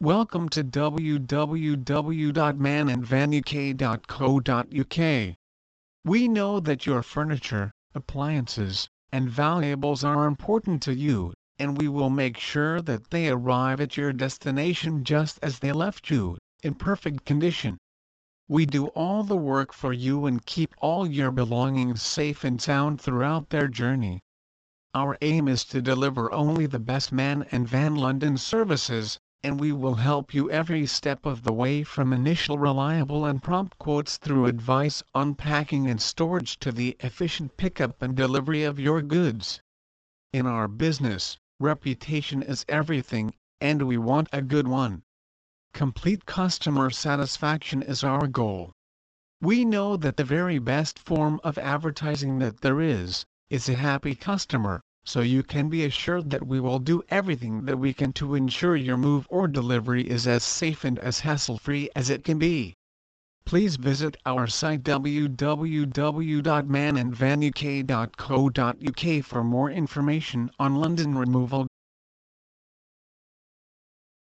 Welcome to www.manandvanuk.co.uk. We know that your furniture, appliances, and valuables are important to you, and we will make sure that they arrive at your destination just as they left you, in perfect condition. We do all the work for you and keep all your belongings safe and sound throughout their journey. Our aim is to deliver only the best man and van London services, and we will help you every step of the way from initial reliable and prompt quotes through advice on packing and storage to the efficient pickup and delivery of your goods. In our business, reputation is everything, and we want a good one. Complete customer satisfaction is our goal. We know that the very best form of advertising that there is, is a happy customer so you can be assured that we will do everything that we can to ensure your move or delivery is as safe and as hassle-free as it can be. Please visit our site www.manandvanuk.co.uk for more information on London removal